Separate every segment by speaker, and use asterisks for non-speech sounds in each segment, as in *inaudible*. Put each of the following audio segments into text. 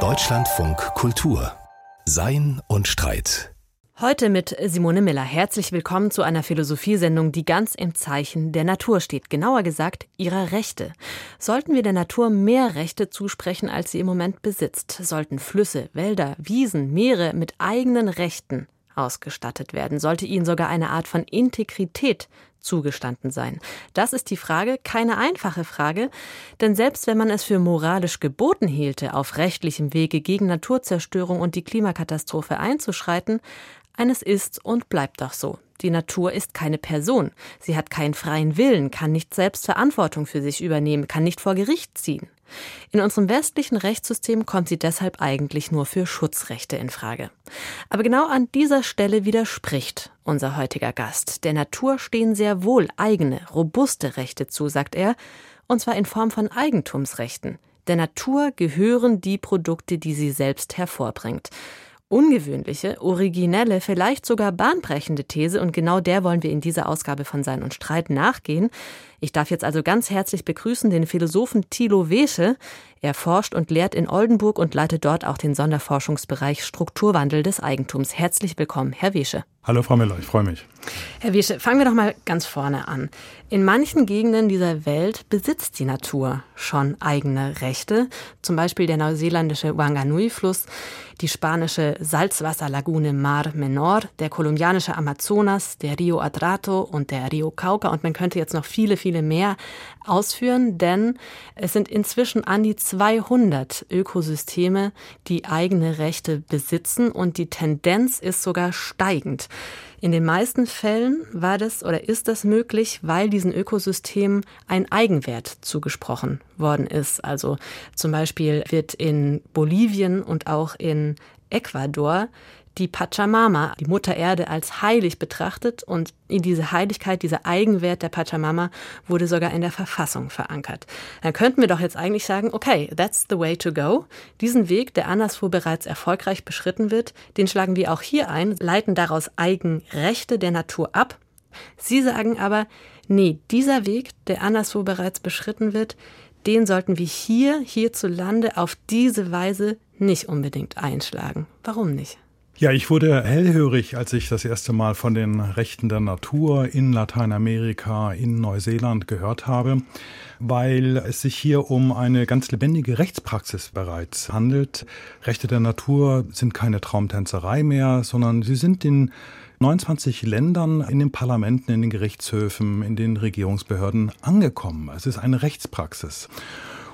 Speaker 1: Deutschlandfunk Kultur Sein und Streit
Speaker 2: Heute mit Simone Miller. Herzlich willkommen zu einer Philosophiesendung, die ganz im Zeichen der Natur steht. Genauer gesagt, ihrer Rechte. Sollten wir der Natur mehr Rechte zusprechen, als sie im Moment besitzt? Sollten Flüsse, Wälder, Wiesen, Meere mit eigenen Rechten ausgestattet werden? Sollte ihnen sogar eine Art von Integrität zugestanden sein? Das ist die Frage, keine einfache Frage, denn selbst wenn man es für moralisch geboten hielte, auf rechtlichem Wege gegen Naturzerstörung und die Klimakatastrophe einzuschreiten, eines ist und bleibt doch so. Die Natur ist keine Person. Sie hat keinen freien Willen, kann nicht selbst Verantwortung für sich übernehmen, kann nicht vor Gericht ziehen. In unserem westlichen Rechtssystem kommt sie deshalb eigentlich nur für Schutzrechte in Frage. Aber genau an dieser Stelle widerspricht unser heutiger Gast. Der Natur stehen sehr wohl eigene, robuste Rechte zu, sagt er, und zwar in Form von Eigentumsrechten. Der Natur gehören die Produkte, die sie selbst hervorbringt ungewöhnliche, originelle, vielleicht sogar bahnbrechende These und genau der wollen wir in dieser Ausgabe von Sein und Streit nachgehen. Ich darf jetzt also ganz herzlich begrüßen den Philosophen Thilo Wesche. Er forscht und lehrt in Oldenburg und leitet dort auch den Sonderforschungsbereich Strukturwandel des Eigentums. Herzlich willkommen, Herr Wesche.
Speaker 3: Hallo Frau Miller, ich freue mich.
Speaker 2: Herr Wesche, fangen wir doch mal ganz vorne an. In manchen Gegenden dieser Welt besitzt die Natur schon eigene Rechte, zum Beispiel der neuseeländische Wanganui-Fluss, die spanische Salzwasserlagune Mar Menor, der kolumbianische Amazonas, der Rio Adrato und der Rio Cauca und man könnte jetzt noch viele, viele mehr ausführen, denn es sind inzwischen an die 200 Ökosysteme, die eigene Rechte besitzen und die Tendenz ist sogar steigend. In den meisten Fällen war das oder ist das möglich, weil diesen Ökosystemen ein Eigenwert zugesprochen worden ist. Also zum Beispiel wird in Bolivien und auch in Ecuador die Pachamama, die Mutter Erde, als heilig betrachtet und in diese Heiligkeit, dieser Eigenwert der Pachamama wurde sogar in der Verfassung verankert. Dann könnten wir doch jetzt eigentlich sagen, okay, that's the way to go. Diesen Weg, der anderswo bereits erfolgreich beschritten wird, den schlagen wir auch hier ein, leiten daraus Eigenrechte der Natur ab. Sie sagen aber, nee, dieser Weg, der anderswo bereits beschritten wird, den sollten wir hier, hierzulande, auf diese Weise nicht unbedingt einschlagen. Warum nicht?
Speaker 3: Ja, ich wurde hellhörig, als ich das erste Mal von den Rechten der Natur in Lateinamerika, in Neuseeland gehört habe, weil es sich hier um eine ganz lebendige Rechtspraxis bereits handelt. Rechte der Natur sind keine Traumtänzerei mehr, sondern sie sind in 29 Ländern in den Parlamenten, in den Gerichtshöfen, in den Regierungsbehörden angekommen. Es ist eine Rechtspraxis.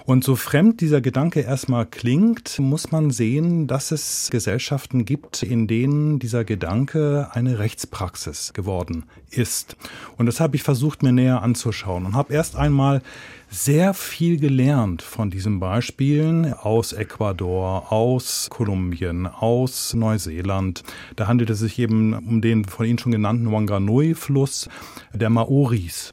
Speaker 3: Und so fremd dieser Gedanke erstmal klingt, muss man sehen, dass es Gesellschaften gibt, in denen dieser Gedanke eine Rechtspraxis geworden ist. Und das habe ich versucht, mir näher anzuschauen und habe erst einmal sehr viel gelernt von diesen Beispielen aus Ecuador, aus Kolumbien, aus Neuseeland. Da handelt es sich eben um den von Ihnen schon genannten Wanganui-Fluss der Maoris.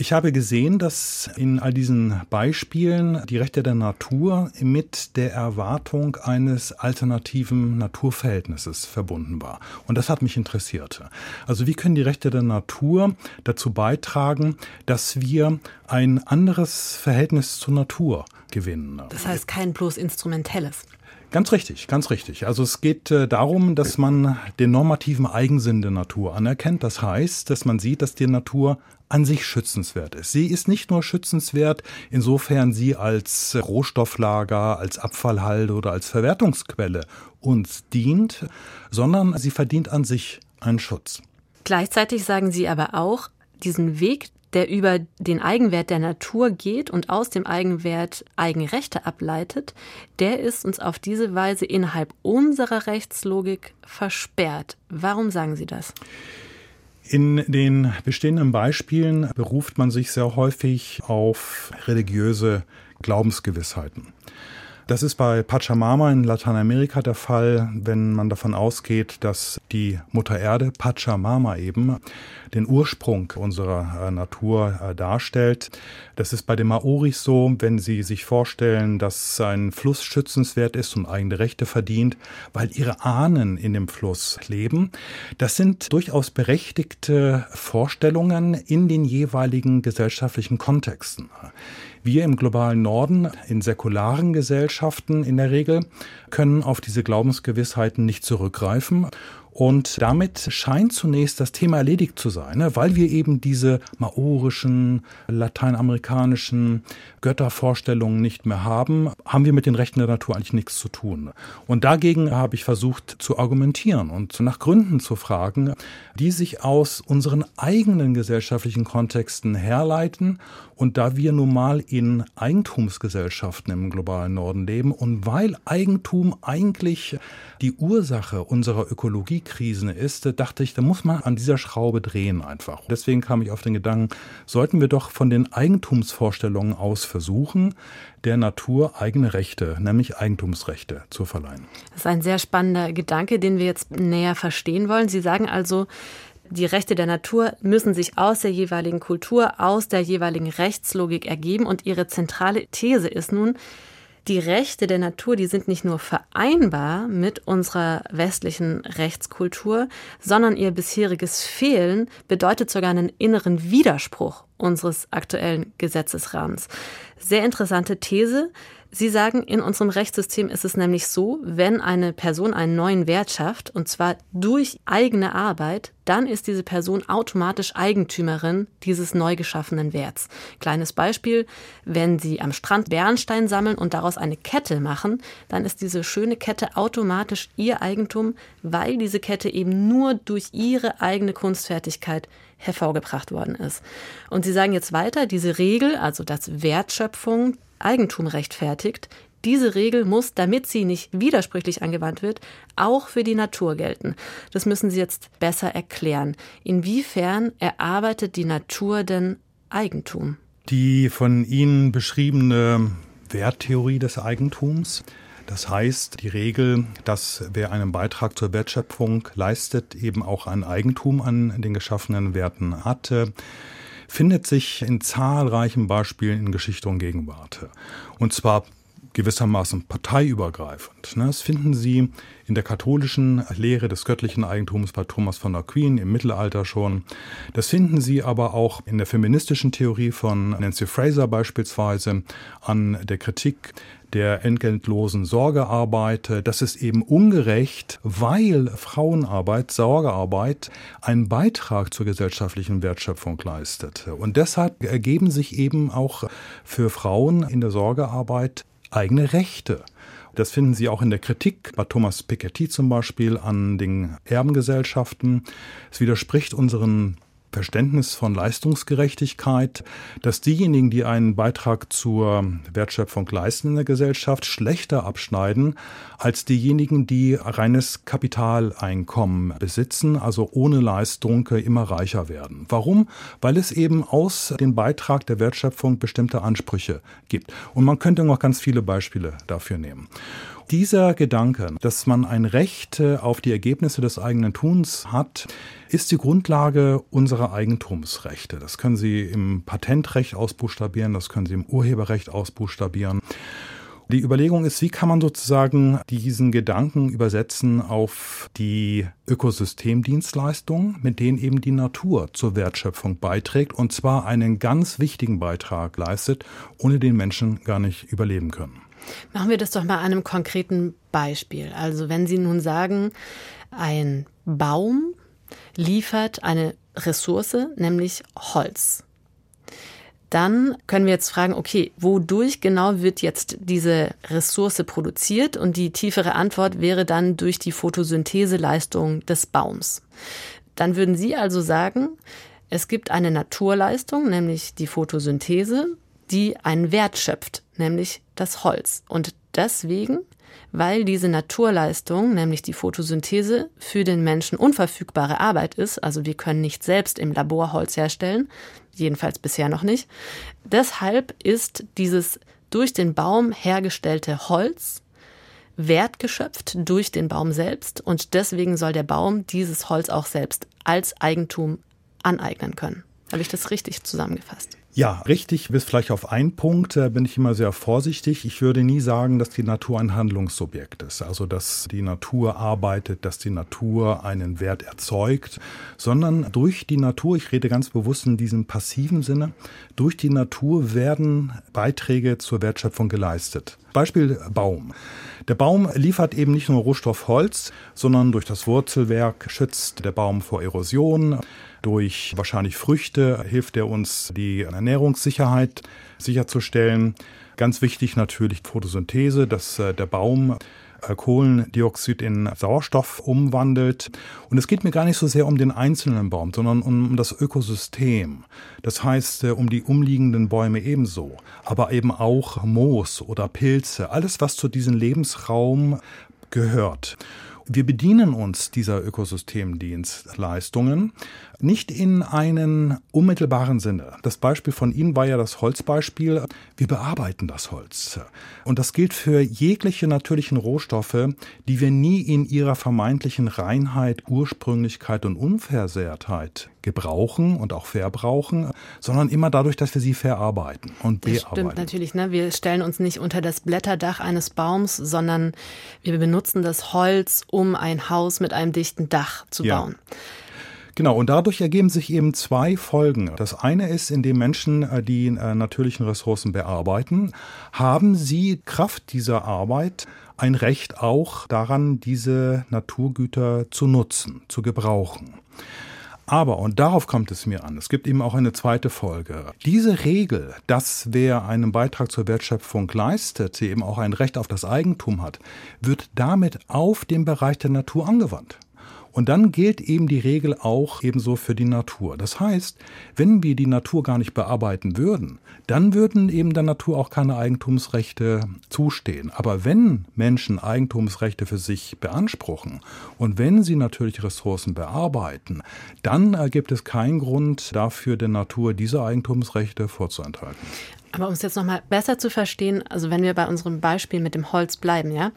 Speaker 3: Ich habe gesehen, dass in all diesen Beispielen die Rechte der Natur mit der Erwartung eines alternativen Naturverhältnisses verbunden war. Und das hat mich interessiert. Also wie können die Rechte der Natur dazu beitragen, dass wir ein anderes Verhältnis zur Natur gewinnen?
Speaker 2: Das heißt kein bloß instrumentelles.
Speaker 3: Ganz richtig, ganz richtig. Also es geht äh, darum, dass man den normativen Eigensinn der Natur anerkennt. Das heißt, dass man sieht, dass die Natur an sich schützenswert ist. Sie ist nicht nur schützenswert, insofern sie als Rohstofflager, als Abfallhalde oder als Verwertungsquelle uns dient, sondern sie verdient an sich einen Schutz.
Speaker 2: Gleichzeitig sagen Sie aber auch, diesen Weg, der über den Eigenwert der Natur geht und aus dem Eigenwert Eigenrechte ableitet, der ist uns auf diese Weise innerhalb unserer Rechtslogik versperrt. Warum sagen Sie das?
Speaker 3: In den bestehenden Beispielen beruft man sich sehr häufig auf religiöse Glaubensgewissheiten. Das ist bei Pachamama in Lateinamerika der Fall, wenn man davon ausgeht, dass die Mutter Erde, Pachamama eben, den Ursprung unserer äh, Natur äh, darstellt. Das ist bei den Maoris so, wenn sie sich vorstellen, dass ein Fluss schützenswert ist und eigene Rechte verdient, weil ihre Ahnen in dem Fluss leben. Das sind durchaus berechtigte Vorstellungen in den jeweiligen gesellschaftlichen Kontexten. Wir im globalen Norden, in säkularen Gesellschaften in der Regel, können auf diese Glaubensgewissheiten nicht zurückgreifen und damit scheint zunächst das Thema erledigt zu sein, ne? weil wir eben diese maorischen, lateinamerikanischen Göttervorstellungen nicht mehr haben, haben wir mit den Rechten der Natur eigentlich nichts zu tun. Und dagegen habe ich versucht zu argumentieren und nach Gründen zu fragen, die sich aus unseren eigenen gesellschaftlichen Kontexten herleiten. Und da wir nun mal in Eigentumsgesellschaften im globalen Norden leben und weil Eigentum eigentlich die Ursache unserer Ökologiekrisen ist, dachte ich, da muss man an dieser Schraube drehen einfach. Deswegen kam ich auf den Gedanken, sollten wir doch von den Eigentumsvorstellungen aus versuchen, der Natur eigene Rechte, nämlich Eigentumsrechte zu verleihen.
Speaker 2: Das ist ein sehr spannender Gedanke, den wir jetzt näher verstehen wollen. Sie sagen also, die Rechte der Natur müssen sich aus der jeweiligen Kultur, aus der jeweiligen Rechtslogik ergeben. Und ihre zentrale These ist nun, die Rechte der Natur, die sind nicht nur vereinbar mit unserer westlichen Rechtskultur, sondern ihr bisheriges Fehlen bedeutet sogar einen inneren Widerspruch unseres aktuellen Gesetzesrahmens. Sehr interessante These. Sie sagen, in unserem Rechtssystem ist es nämlich so, wenn eine Person einen neuen Wert schafft, und zwar durch eigene Arbeit, dann ist diese Person automatisch Eigentümerin dieses neu geschaffenen Werts. Kleines Beispiel, wenn Sie am Strand Bernstein sammeln und daraus eine Kette machen, dann ist diese schöne Kette automatisch Ihr Eigentum, weil diese Kette eben nur durch Ihre eigene Kunstfertigkeit hervorgebracht worden ist. Und Sie sagen jetzt weiter, diese Regel, also dass Wertschöpfung Eigentum rechtfertigt, diese Regel muss, damit sie nicht widersprüchlich angewandt wird, auch für die Natur gelten. Das müssen Sie jetzt besser erklären. Inwiefern erarbeitet die Natur denn Eigentum?
Speaker 3: Die von Ihnen beschriebene Werttheorie des Eigentums das heißt, die Regel, dass wer einen Beitrag zur Wertschöpfung leistet, eben auch ein Eigentum an den geschaffenen Werten hatte, findet sich in zahlreichen Beispielen in Geschichte und Gegenwart. Und zwar gewissermaßen parteiübergreifend. Ne? Das finden Sie in der katholischen Lehre des göttlichen Eigentums bei Thomas von Aquin im Mittelalter schon. Das finden Sie aber auch in der feministischen Theorie von Nancy Fraser beispielsweise an der Kritik der entgeltlosen Sorgearbeit. Das ist eben ungerecht, weil Frauenarbeit, Sorgearbeit einen Beitrag zur gesellschaftlichen Wertschöpfung leistet. Und deshalb ergeben sich eben auch für Frauen in der Sorgearbeit eigene Rechte. Das finden Sie auch in der Kritik bei Thomas Piketty zum Beispiel an den Erbengesellschaften. Es widerspricht unseren Verständnis von Leistungsgerechtigkeit, dass diejenigen, die einen Beitrag zur Wertschöpfung leisten in der Gesellschaft, schlechter abschneiden als diejenigen, die reines Kapitaleinkommen besitzen, also ohne Leistung immer reicher werden. Warum? Weil es eben aus dem Beitrag der Wertschöpfung bestimmte Ansprüche gibt. Und man könnte noch ganz viele Beispiele dafür nehmen. Dieser Gedanke, dass man ein Recht auf die Ergebnisse des eigenen Tuns hat, ist die Grundlage unserer Eigentumsrechte. Das können Sie im Patentrecht ausbuchstabieren, das können Sie im Urheberrecht ausbuchstabieren. Die Überlegung ist, wie kann man sozusagen diesen Gedanken übersetzen auf die Ökosystemdienstleistungen, mit denen eben die Natur zur Wertschöpfung beiträgt und zwar einen ganz wichtigen Beitrag leistet, ohne den Menschen gar nicht überleben können.
Speaker 2: Machen wir das doch mal an einem konkreten Beispiel. Also wenn Sie nun sagen, ein Baum liefert eine Ressource, nämlich Holz. Dann können wir jetzt fragen, okay, wodurch genau wird jetzt diese Ressource produziert? Und die tiefere Antwort wäre dann durch die Photosyntheseleistung des Baums. Dann würden Sie also sagen, es gibt eine Naturleistung, nämlich die Photosynthese, die einen Wert schöpft, nämlich das Holz. Und deswegen, weil diese Naturleistung, nämlich die Photosynthese, für den Menschen unverfügbare Arbeit ist, also wir können nicht selbst im Labor Holz herstellen, jedenfalls bisher noch nicht, deshalb ist dieses durch den Baum hergestellte Holz wertgeschöpft durch den Baum selbst und deswegen soll der Baum dieses Holz auch selbst als Eigentum aneignen können. Habe ich das richtig zusammengefasst?
Speaker 3: Ja, richtig, bis vielleicht auf einen Punkt äh, bin ich immer sehr vorsichtig. Ich würde nie sagen, dass die Natur ein Handlungssubjekt ist, also dass die Natur arbeitet, dass die Natur einen Wert erzeugt, sondern durch die Natur, ich rede ganz bewusst in diesem passiven Sinne, durch die Natur werden Beiträge zur Wertschöpfung geleistet. Beispiel Baum. Der Baum liefert eben nicht nur Rohstoff Holz, sondern durch das Wurzelwerk schützt der Baum vor Erosion. Durch wahrscheinlich Früchte hilft er uns, die Ernährungssicherheit sicherzustellen. Ganz wichtig natürlich Photosynthese, dass äh, der Baum äh, Kohlendioxid in Sauerstoff umwandelt. Und es geht mir gar nicht so sehr um den einzelnen Baum, sondern um das Ökosystem. Das heißt, äh, um die umliegenden Bäume ebenso. Aber eben auch Moos oder Pilze. Alles, was zu diesem Lebensraum gehört. Wir bedienen uns dieser Ökosystemdienstleistungen nicht in einen unmittelbaren Sinne. Das Beispiel von Ihnen war ja das Holzbeispiel. Wir bearbeiten das Holz. Und das gilt für jegliche natürlichen Rohstoffe, die wir nie in ihrer vermeintlichen Reinheit, Ursprünglichkeit und Unversehrtheit gebrauchen und auch verbrauchen, sondern immer dadurch, dass wir sie verarbeiten und
Speaker 2: das bearbeiten. Stimmt natürlich. Ne? Wir stellen uns nicht unter das Blätterdach eines Baums, sondern wir benutzen das Holz, um ein Haus mit einem dichten Dach zu ja. bauen.
Speaker 3: Genau, und dadurch ergeben sich eben zwei Folgen. Das eine ist, indem Menschen äh, die äh, natürlichen Ressourcen bearbeiten, haben sie Kraft dieser Arbeit ein Recht auch daran, diese Naturgüter zu nutzen, zu gebrauchen. Aber, und darauf kommt es mir an, es gibt eben auch eine zweite Folge. Diese Regel, dass wer einen Beitrag zur Wertschöpfung leistet, eben auch ein Recht auf das Eigentum hat, wird damit auf den Bereich der Natur angewandt. Und dann gilt eben die Regel auch ebenso für die Natur. Das heißt, wenn wir die Natur gar nicht bearbeiten würden, dann würden eben der Natur auch keine Eigentumsrechte zustehen. Aber wenn Menschen Eigentumsrechte für sich beanspruchen und wenn sie natürlich Ressourcen bearbeiten, dann gibt es keinen Grund dafür, der Natur diese Eigentumsrechte vorzuenthalten.
Speaker 2: Aber um es jetzt nochmal besser zu verstehen, also wenn wir bei unserem Beispiel mit dem Holz bleiben, ja,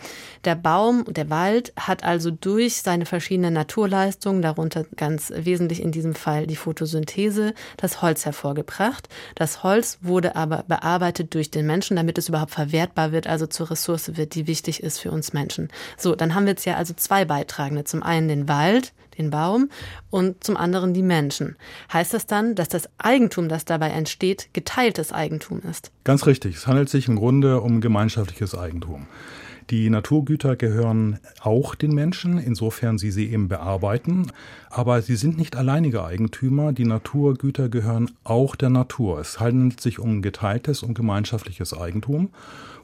Speaker 2: der Baum, der Wald hat also durch seine verschiedenen Naturleistungen, darunter ganz wesentlich in diesem Fall die Photosynthese, das Holz hervorgebracht. Das Holz wurde aber bearbeitet durch den Menschen, damit es überhaupt verwertbar wird, also zur Ressource wird, die wichtig ist für uns Menschen. So, dann haben wir jetzt ja also zwei Beitragende. Zum einen den Wald, den Baum und zum anderen die Menschen. Heißt das dann, dass das Eigentum, das dabei entsteht, geteiltes Eigentum ist?
Speaker 3: Ganz richtig. Es handelt sich im Grunde um gemeinschaftliches Eigentum. Die Naturgüter gehören auch den Menschen, insofern sie sie eben bearbeiten. Aber sie sind nicht alleinige Eigentümer. Die Naturgüter gehören auch der Natur. Es handelt sich um geteiltes und gemeinschaftliches Eigentum.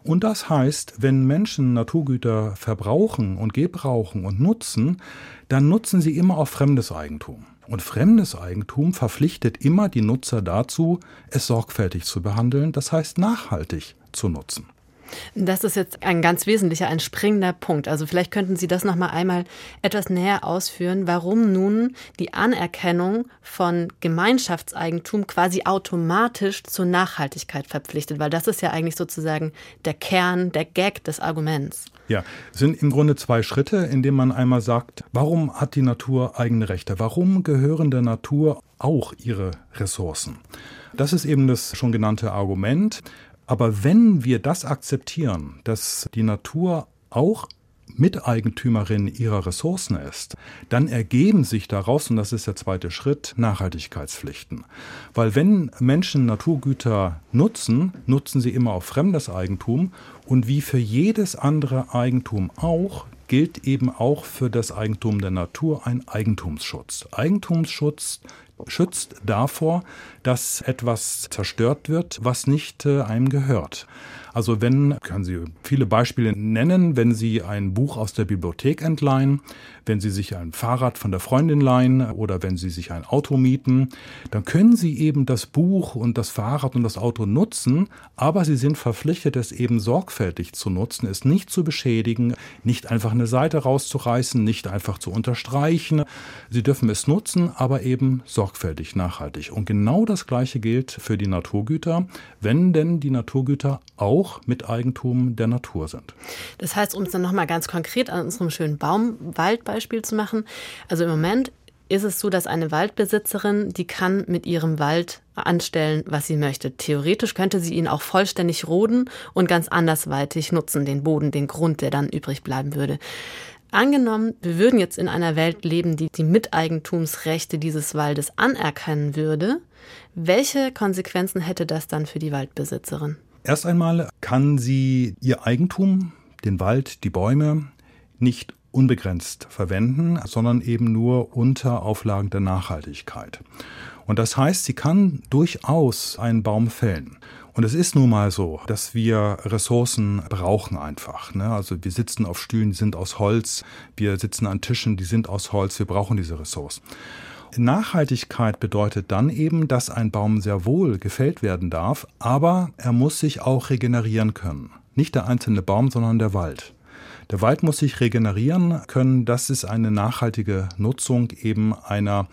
Speaker 3: Und das heißt, wenn Menschen Naturgüter verbrauchen und gebrauchen und nutzen, dann nutzen sie immer auch fremdes Eigentum. Und fremdes Eigentum verpflichtet immer die Nutzer dazu, es sorgfältig zu behandeln, das heißt nachhaltig zu nutzen.
Speaker 2: Das ist jetzt ein ganz wesentlicher, ein springender Punkt. Also vielleicht könnten Sie das noch mal einmal etwas näher ausführen, warum nun die Anerkennung von Gemeinschaftseigentum quasi automatisch zur Nachhaltigkeit verpflichtet, weil das ist ja eigentlich sozusagen der Kern, der Gag des Arguments.
Speaker 3: Ja, es sind im Grunde zwei Schritte, indem man einmal sagt, warum hat die Natur eigene Rechte? Warum gehören der Natur auch ihre Ressourcen? Das ist eben das schon genannte Argument. Aber wenn wir das akzeptieren, dass die Natur auch Miteigentümerin ihrer Ressourcen ist, dann ergeben sich daraus, und das ist der zweite Schritt, Nachhaltigkeitspflichten. Weil wenn Menschen Naturgüter nutzen, nutzen sie immer auf fremdes Eigentum und wie für jedes andere Eigentum auch, gilt eben auch für das Eigentum der Natur ein Eigentumsschutz. Eigentumsschutz schützt davor, dass etwas zerstört wird, was nicht äh, einem gehört. Also wenn, können Sie viele Beispiele nennen, wenn Sie ein Buch aus der Bibliothek entleihen, wenn Sie sich ein Fahrrad von der Freundin leihen oder wenn Sie sich ein Auto mieten, dann können Sie eben das Buch und das Fahrrad und das Auto nutzen, aber Sie sind verpflichtet, es eben sorgfältig zu nutzen, es nicht zu beschädigen, nicht einfach eine Seite rauszureißen, nicht einfach zu unterstreichen. Sie dürfen es nutzen, aber eben sorgfältig, nachhaltig. Und genau das Gleiche gilt für die Naturgüter, wenn denn die Naturgüter auch auch Miteigentum der Natur sind.
Speaker 2: Das heißt, um es dann nochmal ganz konkret an unserem schönen Baumwaldbeispiel zu machen, also im Moment ist es so, dass eine Waldbesitzerin, die kann mit ihrem Wald anstellen, was sie möchte. Theoretisch könnte sie ihn auch vollständig roden und ganz andersweitig nutzen, den Boden, den Grund, der dann übrig bleiben würde. Angenommen, wir würden jetzt in einer Welt leben, die die Miteigentumsrechte dieses Waldes anerkennen würde, welche Konsequenzen hätte das dann für die Waldbesitzerin?
Speaker 3: Erst einmal kann sie ihr Eigentum, den Wald, die Bäume, nicht unbegrenzt verwenden, sondern eben nur unter Auflagen der Nachhaltigkeit. Und das heißt, sie kann durchaus einen Baum fällen. Und es ist nun mal so, dass wir Ressourcen brauchen einfach. Ne? Also wir sitzen auf Stühlen, die sind aus Holz, wir sitzen an Tischen, die sind aus Holz, wir brauchen diese Ressourcen. Nachhaltigkeit bedeutet dann eben, dass ein Baum sehr wohl gefällt werden darf, aber er muss sich auch regenerieren können. Nicht der einzelne Baum, sondern der Wald. Der Wald muss sich regenerieren können. Das ist eine nachhaltige Nutzung eben einer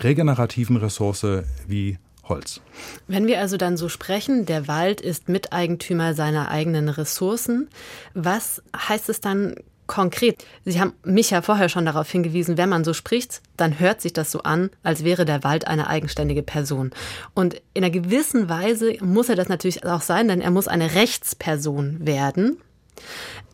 Speaker 3: regenerativen Ressource wie Holz.
Speaker 2: Wenn wir also dann so sprechen, der Wald ist Miteigentümer seiner eigenen Ressourcen, was heißt es dann konkret? Sie haben mich ja vorher schon darauf hingewiesen, wenn man so spricht, dann hört sich das so an, als wäre der Wald eine eigenständige Person. Und in einer gewissen Weise muss er das natürlich auch sein, denn er muss eine Rechtsperson werden.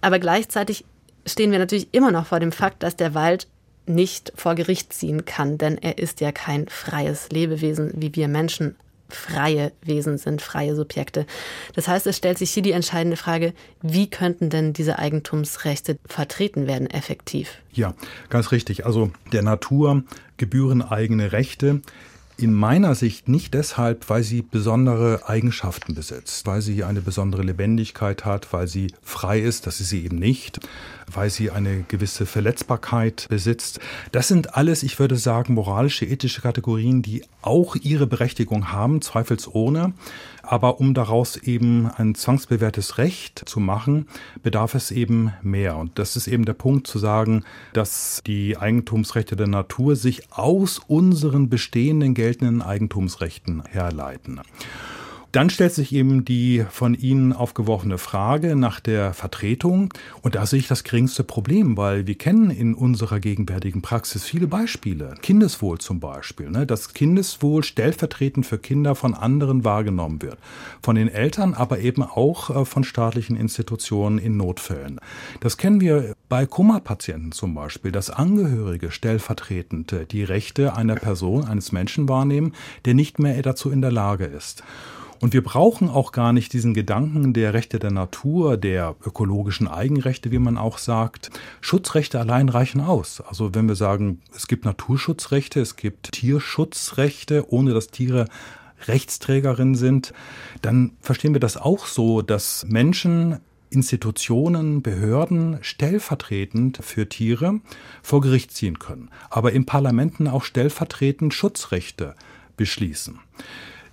Speaker 2: Aber gleichzeitig stehen wir natürlich immer noch vor dem Fakt, dass der Wald nicht vor Gericht ziehen kann, denn er ist ja kein freies Lebewesen, wie wir Menschen freie Wesen sind, freie Subjekte. Das heißt, es stellt sich hier die entscheidende Frage, wie könnten denn diese Eigentumsrechte vertreten werden effektiv?
Speaker 3: Ja, ganz richtig. Also der Natur gebühren eigene Rechte, in meiner Sicht nicht deshalb, weil sie besondere Eigenschaften besitzt, weil sie eine besondere Lebendigkeit hat, weil sie frei ist, das ist sie eben nicht, weil sie eine gewisse Verletzbarkeit besitzt. Das sind alles, ich würde sagen, moralische, ethische Kategorien, die auch ihre Berechtigung haben, zweifelsohne. Aber um daraus eben ein zwangsbewährtes Recht zu machen, bedarf es eben mehr. Und das ist eben der Punkt zu sagen, dass die Eigentumsrechte der Natur sich aus unseren bestehenden geltenden Eigentumsrechten herleiten. Dann stellt sich eben die von Ihnen aufgeworfene Frage nach der Vertretung. Und da sehe ich das geringste Problem, weil wir kennen in unserer gegenwärtigen Praxis viele Beispiele. Kindeswohl zum Beispiel, ne? dass Kindeswohl stellvertretend für Kinder von anderen wahrgenommen wird. Von den Eltern, aber eben auch äh, von staatlichen Institutionen in Notfällen. Das kennen wir bei Kummerpatienten zum Beispiel, dass Angehörige stellvertretend die Rechte einer Person, eines Menschen wahrnehmen, der nicht mehr dazu in der Lage ist. Und wir brauchen auch gar nicht diesen Gedanken der Rechte der Natur, der ökologischen Eigenrechte, wie man auch sagt. Schutzrechte allein reichen aus. Also wenn wir sagen, es gibt Naturschutzrechte, es gibt Tierschutzrechte, ohne dass Tiere Rechtsträgerinnen sind, dann verstehen wir das auch so, dass Menschen Institutionen, Behörden stellvertretend für Tiere vor Gericht ziehen können, aber in Parlamenten auch stellvertretend Schutzrechte beschließen.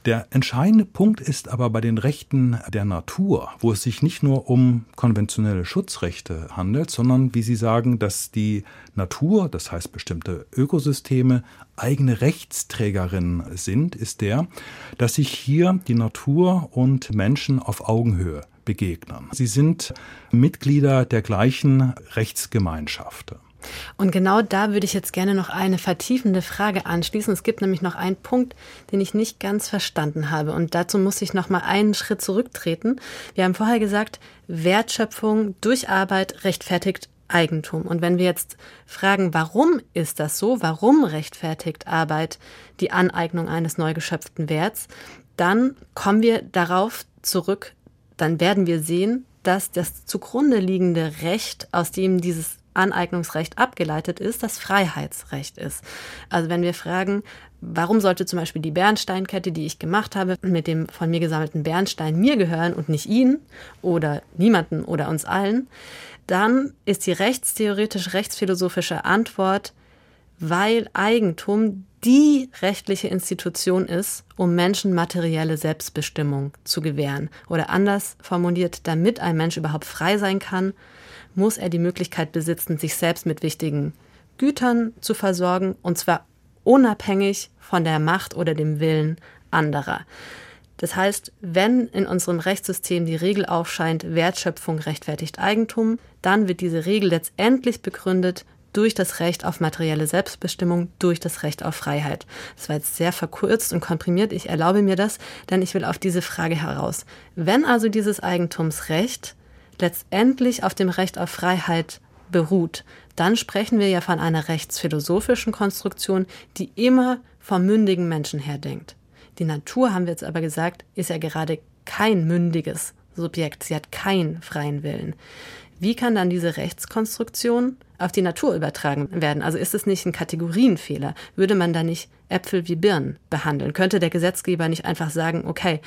Speaker 3: Der entscheidende Punkt ist aber bei den Rechten der Natur, wo es sich nicht nur um konventionelle Schutzrechte handelt, sondern, wie Sie sagen, dass die Natur, das heißt bestimmte Ökosysteme, eigene Rechtsträgerinnen sind, ist der, dass sich hier die Natur und Menschen auf Augenhöhe begegnen. Sie sind Mitglieder der gleichen Rechtsgemeinschaft.
Speaker 2: Und genau da würde ich jetzt gerne noch eine vertiefende Frage anschließen. Es gibt nämlich noch einen Punkt, den ich nicht ganz verstanden habe. Und dazu muss ich noch mal einen Schritt zurücktreten. Wir haben vorher gesagt, Wertschöpfung durch Arbeit rechtfertigt Eigentum. Und wenn wir jetzt fragen, warum ist das so? Warum rechtfertigt Arbeit die Aneignung eines neu geschöpften Werts? Dann kommen wir darauf zurück, dann werden wir sehen, dass das zugrunde liegende Recht, aus dem dieses Aneignungsrecht abgeleitet ist, das Freiheitsrecht ist. Also wenn wir fragen, warum sollte zum Beispiel die Bernsteinkette, die ich gemacht habe, mit dem von mir gesammelten Bernstein mir gehören und nicht Ihnen oder niemanden oder uns allen, dann ist die rechtstheoretisch-rechtsphilosophische Antwort, weil Eigentum die rechtliche Institution ist, um Menschen materielle Selbstbestimmung zu gewähren. Oder anders formuliert, damit ein Mensch überhaupt frei sein kann, muss er die Möglichkeit besitzen, sich selbst mit wichtigen Gütern zu versorgen, und zwar unabhängig von der Macht oder dem Willen anderer. Das heißt, wenn in unserem Rechtssystem die Regel aufscheint, Wertschöpfung rechtfertigt Eigentum, dann wird diese Regel letztendlich begründet durch das Recht auf materielle Selbstbestimmung, durch das Recht auf Freiheit. Das war jetzt sehr verkürzt und komprimiert. Ich erlaube mir das, denn ich will auf diese Frage heraus. Wenn also dieses Eigentumsrecht letztendlich auf dem Recht auf Freiheit beruht, dann sprechen wir ja von einer rechtsphilosophischen Konstruktion, die immer vom mündigen Menschen her denkt. Die Natur, haben wir jetzt aber gesagt, ist ja gerade kein mündiges Subjekt. Sie hat keinen freien Willen. Wie kann dann diese Rechtskonstruktion auf die Natur übertragen werden? Also ist es nicht ein Kategorienfehler? Würde man da nicht Äpfel wie Birnen behandeln? Könnte der Gesetzgeber nicht einfach sagen, okay,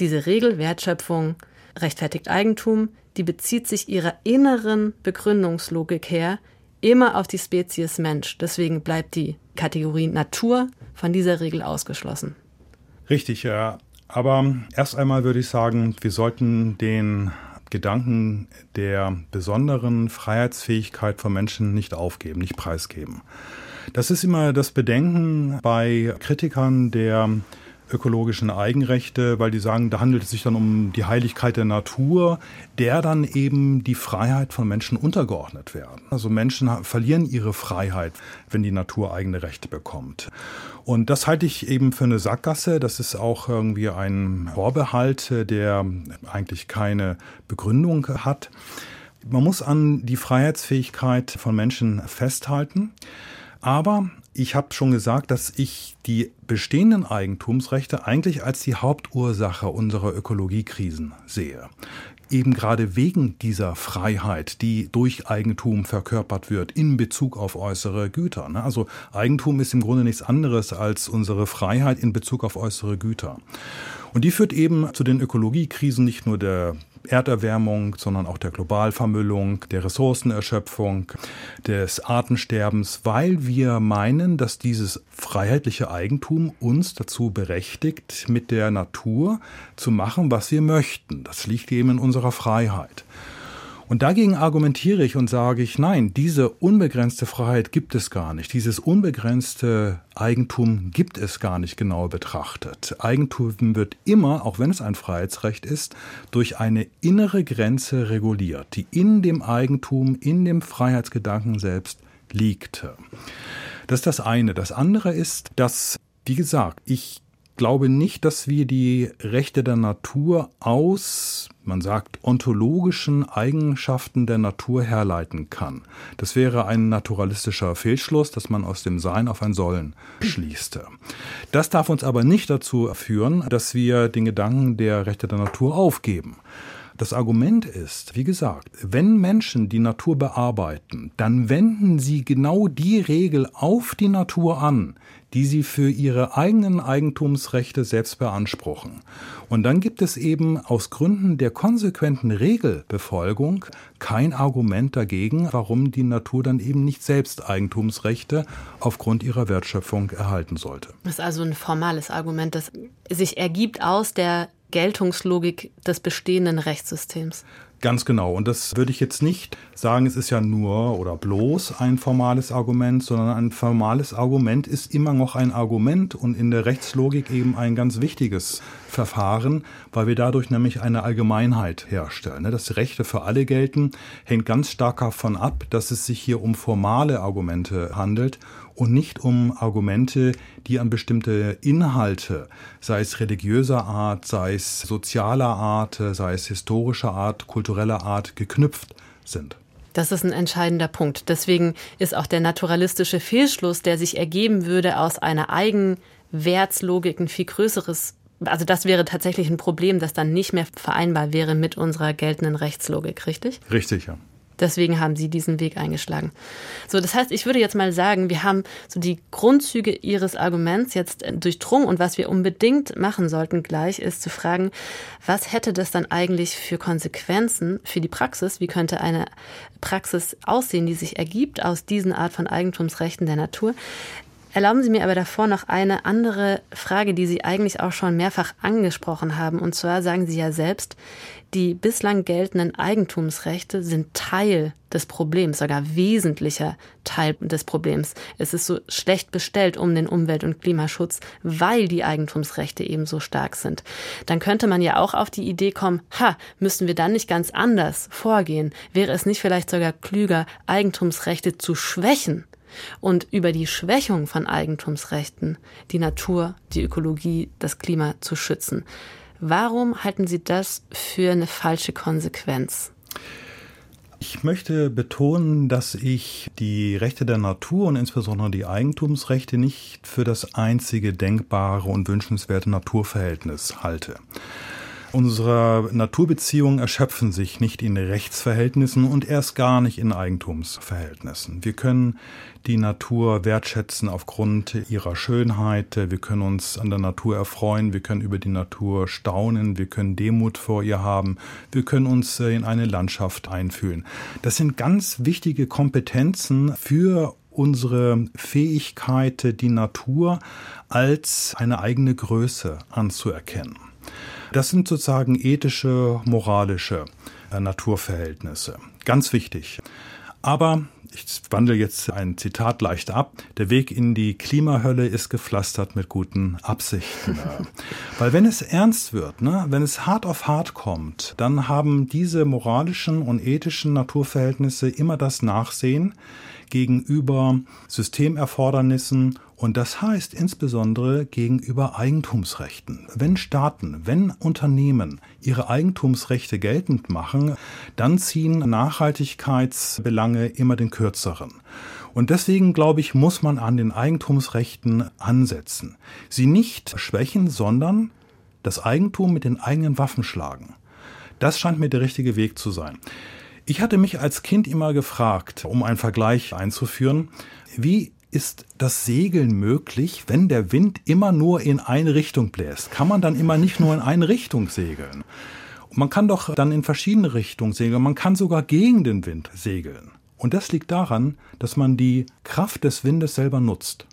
Speaker 2: diese Regel Wertschöpfung rechtfertigt Eigentum, die bezieht sich ihrer inneren Begründungslogik her immer auf die Spezies Mensch. Deswegen bleibt die Kategorie Natur von dieser Regel ausgeschlossen.
Speaker 3: Richtig, ja. Aber erst einmal würde ich sagen, wir sollten den Gedanken der besonderen Freiheitsfähigkeit von Menschen nicht aufgeben, nicht preisgeben. Das ist immer das Bedenken bei Kritikern der ökologischen Eigenrechte, weil die sagen, da handelt es sich dann um die Heiligkeit der Natur, der dann eben die Freiheit von Menschen untergeordnet werden. Also Menschen verlieren ihre Freiheit, wenn die Natur eigene Rechte bekommt. Und das halte ich eben für eine Sackgasse. Das ist auch irgendwie ein Vorbehalt, der eigentlich keine Begründung hat. Man muss an die Freiheitsfähigkeit von Menschen festhalten. Aber ich habe schon gesagt, dass ich die bestehenden Eigentumsrechte eigentlich als die Hauptursache unserer Ökologiekrisen sehe. Eben gerade wegen dieser Freiheit, die durch Eigentum verkörpert wird in Bezug auf äußere Güter. Ne? Also Eigentum ist im Grunde nichts anderes als unsere Freiheit in Bezug auf äußere Güter. Und die führt eben zu den Ökologiekrisen nicht nur der Erderwärmung, sondern auch der Globalvermüllung, der Ressourcenerschöpfung, des Artensterbens, weil wir meinen, dass dieses freiheitliche Eigentum uns dazu berechtigt, mit der Natur zu machen, was wir möchten. Das liegt eben in unserer Freiheit. Und dagegen argumentiere ich und sage ich, nein, diese unbegrenzte Freiheit gibt es gar nicht. Dieses unbegrenzte Eigentum gibt es gar nicht genau betrachtet. Eigentum wird immer, auch wenn es ein Freiheitsrecht ist, durch eine innere Grenze reguliert, die in dem Eigentum, in dem Freiheitsgedanken selbst liegt. Das ist das eine. Das andere ist, dass, wie gesagt, ich glaube nicht, dass wir die Rechte der Natur aus, man sagt, ontologischen Eigenschaften der Natur herleiten kann. Das wäre ein naturalistischer Fehlschluss, dass man aus dem Sein auf ein Sollen schließte. Das darf uns aber nicht dazu führen, dass wir den Gedanken der Rechte der Natur aufgeben. Das Argument ist, wie gesagt, wenn Menschen die Natur bearbeiten, dann wenden sie genau die Regel auf die Natur an, die sie für ihre eigenen Eigentumsrechte selbst beanspruchen. Und dann gibt es eben aus Gründen der konsequenten Regelbefolgung kein Argument dagegen, warum die Natur dann eben nicht selbst Eigentumsrechte aufgrund ihrer Wertschöpfung erhalten sollte.
Speaker 2: Das ist also ein formales Argument, das sich ergibt aus der Geltungslogik des bestehenden Rechtssystems.
Speaker 3: Ganz genau. Und das würde ich jetzt nicht sagen, es ist ja nur oder bloß ein formales Argument, sondern ein formales Argument ist immer noch ein Argument und in der Rechtslogik eben ein ganz wichtiges Verfahren, weil wir dadurch nämlich eine Allgemeinheit herstellen. Ne, dass Rechte für alle gelten, hängt ganz stark davon ab, dass es sich hier um formale Argumente handelt und nicht um Argumente, die an bestimmte Inhalte, sei es religiöser Art, sei es sozialer Art, sei es historischer Art, kultureller Art geknüpft sind.
Speaker 2: Das ist ein entscheidender Punkt. Deswegen ist auch der naturalistische Fehlschluss, der sich ergeben würde aus einer Eigenwertslogik, ein viel größeres also das wäre tatsächlich ein Problem, das dann nicht mehr vereinbar wäre mit unserer geltenden Rechtslogik, richtig?
Speaker 3: Richtig, ja.
Speaker 2: Deswegen haben sie diesen Weg eingeschlagen. So, das heißt, ich würde jetzt mal sagen, wir haben so die Grundzüge ihres Arguments jetzt durchdrungen und was wir unbedingt machen sollten gleich ist zu fragen, was hätte das dann eigentlich für Konsequenzen für die Praxis? Wie könnte eine Praxis aussehen, die sich ergibt aus diesen Art von Eigentumsrechten der Natur? Erlauben Sie mir aber davor noch eine andere Frage, die Sie eigentlich auch schon mehrfach angesprochen haben. Und zwar sagen Sie ja selbst, die bislang geltenden Eigentumsrechte sind Teil des Problems, sogar wesentlicher Teil des Problems. Es ist so schlecht bestellt um den Umwelt- und Klimaschutz, weil die Eigentumsrechte eben so stark sind. Dann könnte man ja auch auf die Idee kommen, ha, müssen wir dann nicht ganz anders vorgehen? Wäre es nicht vielleicht sogar klüger, Eigentumsrechte zu schwächen? Und über die Schwächung von Eigentumsrechten die Natur, die Ökologie, das Klima zu schützen. Warum halten Sie das für eine falsche Konsequenz?
Speaker 3: Ich möchte betonen, dass ich die Rechte der Natur und insbesondere die Eigentumsrechte nicht für das einzige denkbare und wünschenswerte Naturverhältnis halte. Unsere Naturbeziehungen erschöpfen sich nicht in Rechtsverhältnissen und erst gar nicht in Eigentumsverhältnissen. Wir können die Natur wertschätzen aufgrund ihrer Schönheit. Wir können uns an der Natur erfreuen. Wir können über die Natur staunen. Wir können Demut vor ihr haben. Wir können uns in eine Landschaft einfühlen. Das sind ganz wichtige Kompetenzen für unsere Fähigkeit, die Natur als eine eigene Größe anzuerkennen. Das sind sozusagen ethische, moralische äh, Naturverhältnisse. Ganz wichtig. Aber ich wandle jetzt ein Zitat leicht ab. Der Weg in die Klimahölle ist gepflastert mit guten Absichten. *laughs* Weil wenn es ernst wird, ne, wenn es hart auf hart kommt, dann haben diese moralischen und ethischen Naturverhältnisse immer das Nachsehen gegenüber Systemerfordernissen und das heißt insbesondere gegenüber Eigentumsrechten. Wenn Staaten, wenn Unternehmen ihre Eigentumsrechte geltend machen, dann ziehen Nachhaltigkeitsbelange immer den kürzeren. Und deswegen, glaube ich, muss man an den Eigentumsrechten ansetzen. Sie nicht schwächen, sondern das Eigentum mit den eigenen Waffen schlagen. Das scheint mir der richtige Weg zu sein. Ich hatte mich als Kind immer gefragt, um einen Vergleich einzuführen, wie ist das Segeln möglich, wenn der Wind immer nur in eine Richtung bläst? Kann man dann immer nicht nur in eine Richtung segeln? Man kann doch dann in verschiedene Richtungen segeln. Man kann sogar gegen den Wind segeln. Und das liegt daran, dass man die Kraft des Windes selber nutzt.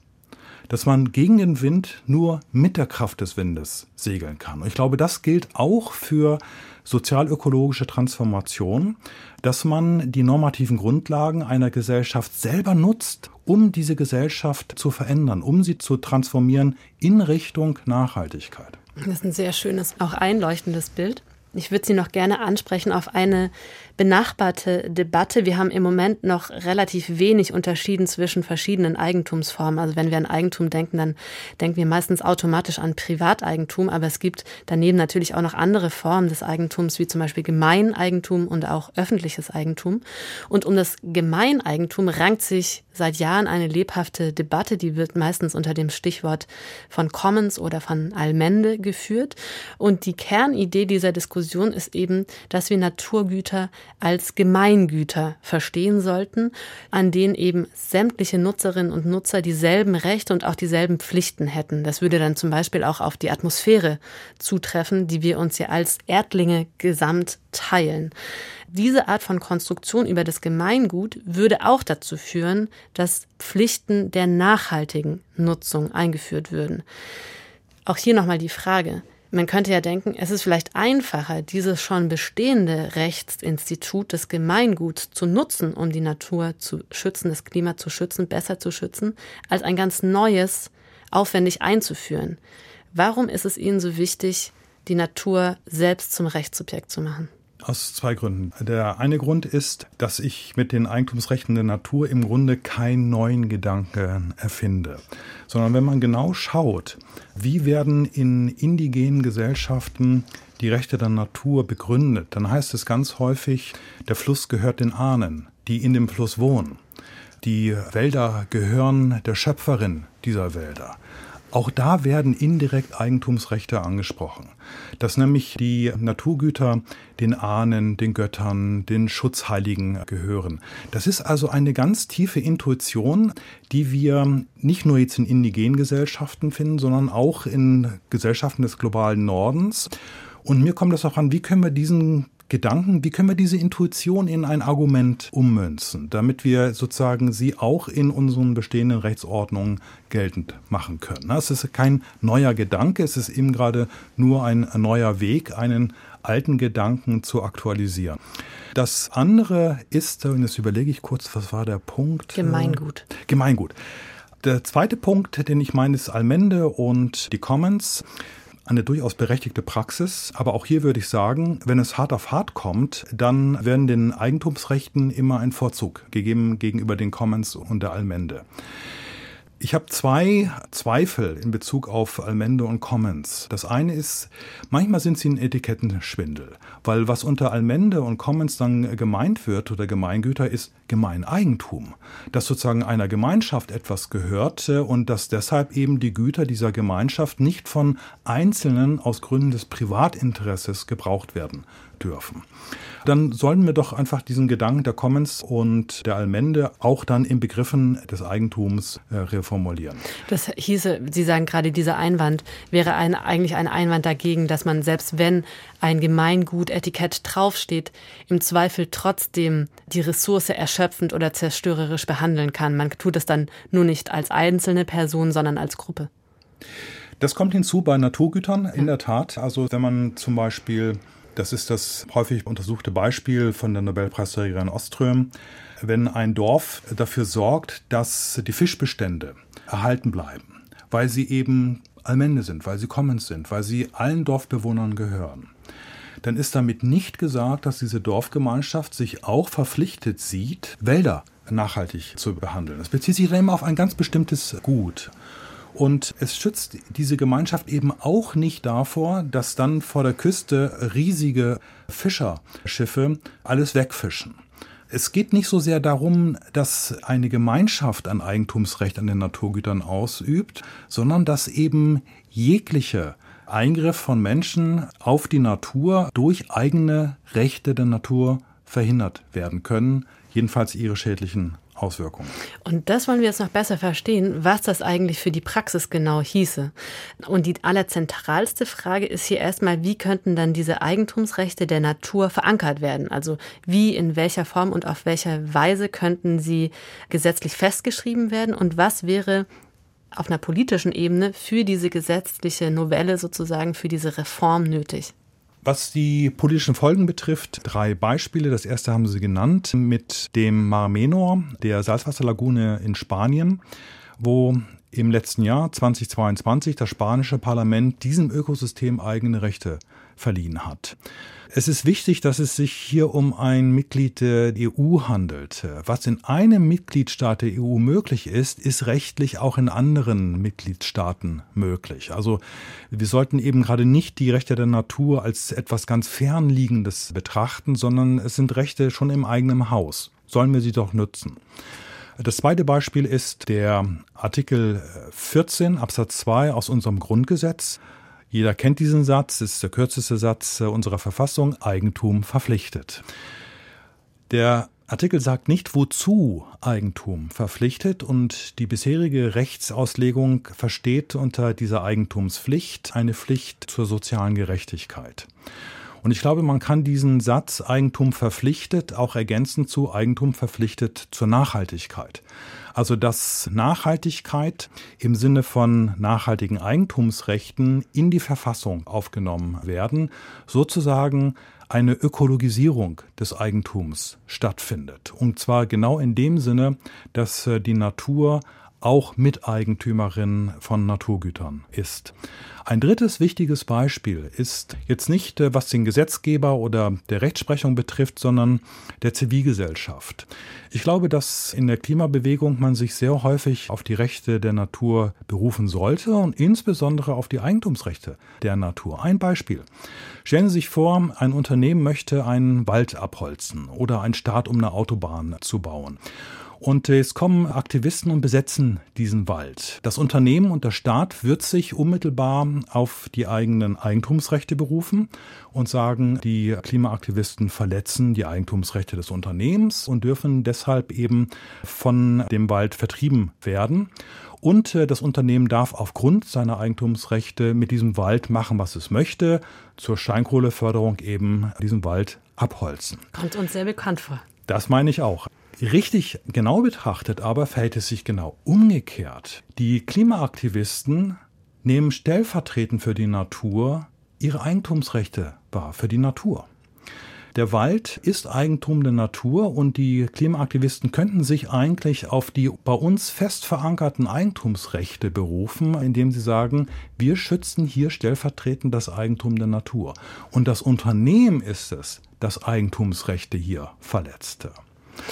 Speaker 3: Dass man gegen den Wind nur mit der Kraft des Windes segeln kann. Und ich glaube, das gilt auch für sozialökologische Transformation, dass man die normativen Grundlagen einer Gesellschaft selber nutzt, um diese Gesellschaft zu verändern, um sie zu transformieren in Richtung Nachhaltigkeit.
Speaker 2: Das ist ein sehr schönes, auch einleuchtendes Bild. Ich würde Sie noch gerne ansprechen auf eine benachbarte Debatte. Wir haben im Moment noch relativ wenig unterschieden zwischen verschiedenen Eigentumsformen. Also wenn wir an Eigentum denken, dann denken wir meistens automatisch an Privateigentum. Aber es gibt daneben natürlich auch noch andere Formen des Eigentums, wie zum Beispiel Gemeineigentum und auch öffentliches Eigentum. Und um das Gemeineigentum rankt sich seit Jahren eine lebhafte Debatte, die wird meistens unter dem Stichwort von Commons oder von Allmende geführt. Und die Kernidee dieser Diskussion ist eben, dass wir Naturgüter als Gemeingüter verstehen sollten, an denen eben sämtliche Nutzerinnen und Nutzer dieselben Rechte und auch dieselben Pflichten hätten. Das würde dann zum Beispiel auch auf die Atmosphäre zutreffen, die wir uns ja als Erdlinge gesamt teilen. Diese Art von Konstruktion über das Gemeingut würde auch dazu führen, dass Pflichten der nachhaltigen Nutzung eingeführt würden. Auch hier nochmal die Frage. Man könnte ja denken, es ist vielleicht einfacher, dieses schon bestehende Rechtsinstitut des Gemeinguts zu nutzen, um die Natur zu schützen, das Klima zu schützen, besser zu schützen, als ein ganz neues aufwendig einzuführen. Warum ist es Ihnen so wichtig, die Natur selbst zum Rechtssubjekt zu machen?
Speaker 3: Aus zwei Gründen. Der eine Grund ist, dass ich mit den Eigentumsrechten der Natur im Grunde keinen neuen Gedanken erfinde, sondern wenn man genau schaut, wie werden in indigenen Gesellschaften die Rechte der Natur begründet, dann heißt es ganz häufig, der Fluss gehört den Ahnen, die in dem Fluss wohnen. Die Wälder gehören der Schöpferin dieser Wälder. Auch da werden indirekt Eigentumsrechte angesprochen, dass nämlich die Naturgüter den Ahnen, den Göttern, den Schutzheiligen gehören. Das ist also eine ganz tiefe Intuition, die wir nicht nur jetzt in indigenen Gesellschaften finden, sondern auch in Gesellschaften des globalen Nordens. Und mir kommt das auch an, wie können wir diesen Gedanken, wie können wir diese Intuition in ein Argument ummünzen, damit wir sozusagen sie auch in unseren bestehenden Rechtsordnungen geltend machen können. Es ist kein neuer Gedanke, es ist eben gerade nur ein neuer Weg, einen alten Gedanken zu aktualisieren. Das andere ist, und jetzt überlege ich kurz, was war der Punkt?
Speaker 2: Gemeingut.
Speaker 3: Gemeingut. Der zweite Punkt, den ich meine, ist Almende und die Commons eine durchaus berechtigte Praxis. Aber auch hier würde ich sagen, wenn es hart auf hart kommt, dann werden den Eigentumsrechten immer ein Vorzug gegeben gegenüber den Commons und der Allmende. Ich habe zwei Zweifel in Bezug auf Almende und Commons. Das eine ist, manchmal sind sie ein Etikettenschwindel, weil was unter Almende und Commons dann gemeint wird oder Gemeingüter ist Gemeineigentum, dass sozusagen einer Gemeinschaft etwas gehört und dass deshalb eben die Güter dieser Gemeinschaft nicht von Einzelnen aus Gründen des Privatinteresses gebraucht werden dürfen. Dann sollten wir doch einfach diesen Gedanken der Commons und der Allmende auch dann in Begriffen des Eigentums äh, reformulieren.
Speaker 2: Das hieße, Sie sagen gerade, dieser Einwand wäre ein, eigentlich ein Einwand dagegen, dass man selbst wenn ein Gemeingut-Etikett draufsteht, im Zweifel trotzdem die Ressource erschöpfend oder zerstörerisch behandeln kann. Man tut es dann nur nicht als einzelne Person, sondern als Gruppe.
Speaker 3: Das kommt hinzu bei Naturgütern in der Tat. Also wenn man zum Beispiel das ist das häufig untersuchte Beispiel von der Nobelpreisträgerin Oström. Wenn ein Dorf dafür sorgt, dass die Fischbestände erhalten bleiben, weil sie eben Allmende sind, weil sie Commons sind, weil sie allen Dorfbewohnern gehören, dann ist damit nicht gesagt, dass diese Dorfgemeinschaft sich auch verpflichtet sieht, Wälder nachhaltig zu behandeln. Das bezieht sich dann immer auf ein ganz bestimmtes Gut. Und es schützt diese Gemeinschaft eben auch nicht davor, dass dann vor der Küste riesige Fischerschiffe alles wegfischen. Es geht nicht so sehr darum, dass eine Gemeinschaft ein Eigentumsrecht an den Naturgütern ausübt, sondern dass eben jegliche Eingriff von Menschen auf die Natur durch eigene Rechte der Natur verhindert werden können, jedenfalls ihre schädlichen Auswirkungen.
Speaker 2: Und das wollen wir jetzt noch besser verstehen, was das eigentlich für die Praxis genau hieße. Und die allerzentralste Frage ist hier erstmal, wie könnten dann diese Eigentumsrechte der Natur verankert werden? Also wie, in welcher Form und auf welcher Weise könnten sie gesetzlich festgeschrieben werden? Und was wäre auf einer politischen Ebene für diese gesetzliche Novelle sozusagen, für diese Reform nötig?
Speaker 3: Was die politischen Folgen betrifft, drei Beispiele. Das erste haben Sie genannt mit dem Mar Menor, der Salzwasserlagune in Spanien, wo im letzten Jahr 2022 das spanische Parlament diesem Ökosystem eigene Rechte verliehen hat. Es ist wichtig, dass es sich hier um ein Mitglied der EU handelt. Was in einem Mitgliedstaat der EU möglich ist, ist rechtlich auch in anderen Mitgliedstaaten möglich. Also wir sollten eben gerade nicht die Rechte der Natur als etwas ganz Fernliegendes betrachten, sondern es sind Rechte schon im eigenen Haus. Sollen wir sie doch nutzen. Das zweite Beispiel ist der Artikel 14 Absatz 2 aus unserem Grundgesetz. Jeder kennt diesen Satz, ist der kürzeste Satz äh, unserer Verfassung, Eigentum verpflichtet. Der Artikel sagt nicht, wozu Eigentum verpflichtet und die bisherige Rechtsauslegung versteht unter dieser Eigentumspflicht eine Pflicht zur sozialen Gerechtigkeit. Und ich glaube, man kann diesen Satz Eigentum verpflichtet auch ergänzen zu Eigentum verpflichtet zur Nachhaltigkeit. Also dass Nachhaltigkeit im Sinne von nachhaltigen Eigentumsrechten in die Verfassung aufgenommen werden, sozusagen eine Ökologisierung des Eigentums stattfindet. Und zwar genau in dem Sinne, dass äh, die Natur auch Miteigentümerin von Naturgütern ist. Ein drittes wichtiges Beispiel ist jetzt nicht, äh, was den Gesetzgeber oder der Rechtsprechung betrifft, sondern der Zivilgesellschaft. Ich glaube, dass in der Klimabewegung man sich sehr häufig auf die Rechte der Natur berufen sollte und insbesondere auf die Eigentumsrechte der Natur. Ein Beispiel. Stellen Sie sich vor, ein Unternehmen möchte einen Wald abholzen oder einen Start, um eine Autobahn zu bauen. Und es kommen Aktivisten und besetzen diesen Wald. Das Unternehmen und der Staat wird sich unmittelbar auf die eigenen Eigentumsrechte berufen und sagen, die Klimaaktivisten verletzen die Eigentumsrechte des Unternehmens und dürfen deshalb eben von dem Wald vertrieben werden. Und äh, das Unternehmen darf aufgrund seiner Eigentumsrechte mit diesem Wald machen, was es möchte. Zur Steinkohleförderung eben diesen Wald abholzen.
Speaker 2: Kommt uns sehr bekannt vor.
Speaker 3: Das meine ich auch. Richtig genau betrachtet aber verhält es sich genau umgekehrt. Die Klimaaktivisten nehmen stellvertretend für die Natur ihre Eigentumsrechte wahr, für die Natur. Der Wald ist Eigentum der Natur und die Klimaaktivisten könnten sich eigentlich auf die bei uns fest verankerten Eigentumsrechte berufen, indem sie sagen, wir schützen hier stellvertretend das Eigentum der Natur. Und das Unternehmen ist es, das Eigentumsrechte hier verletzte.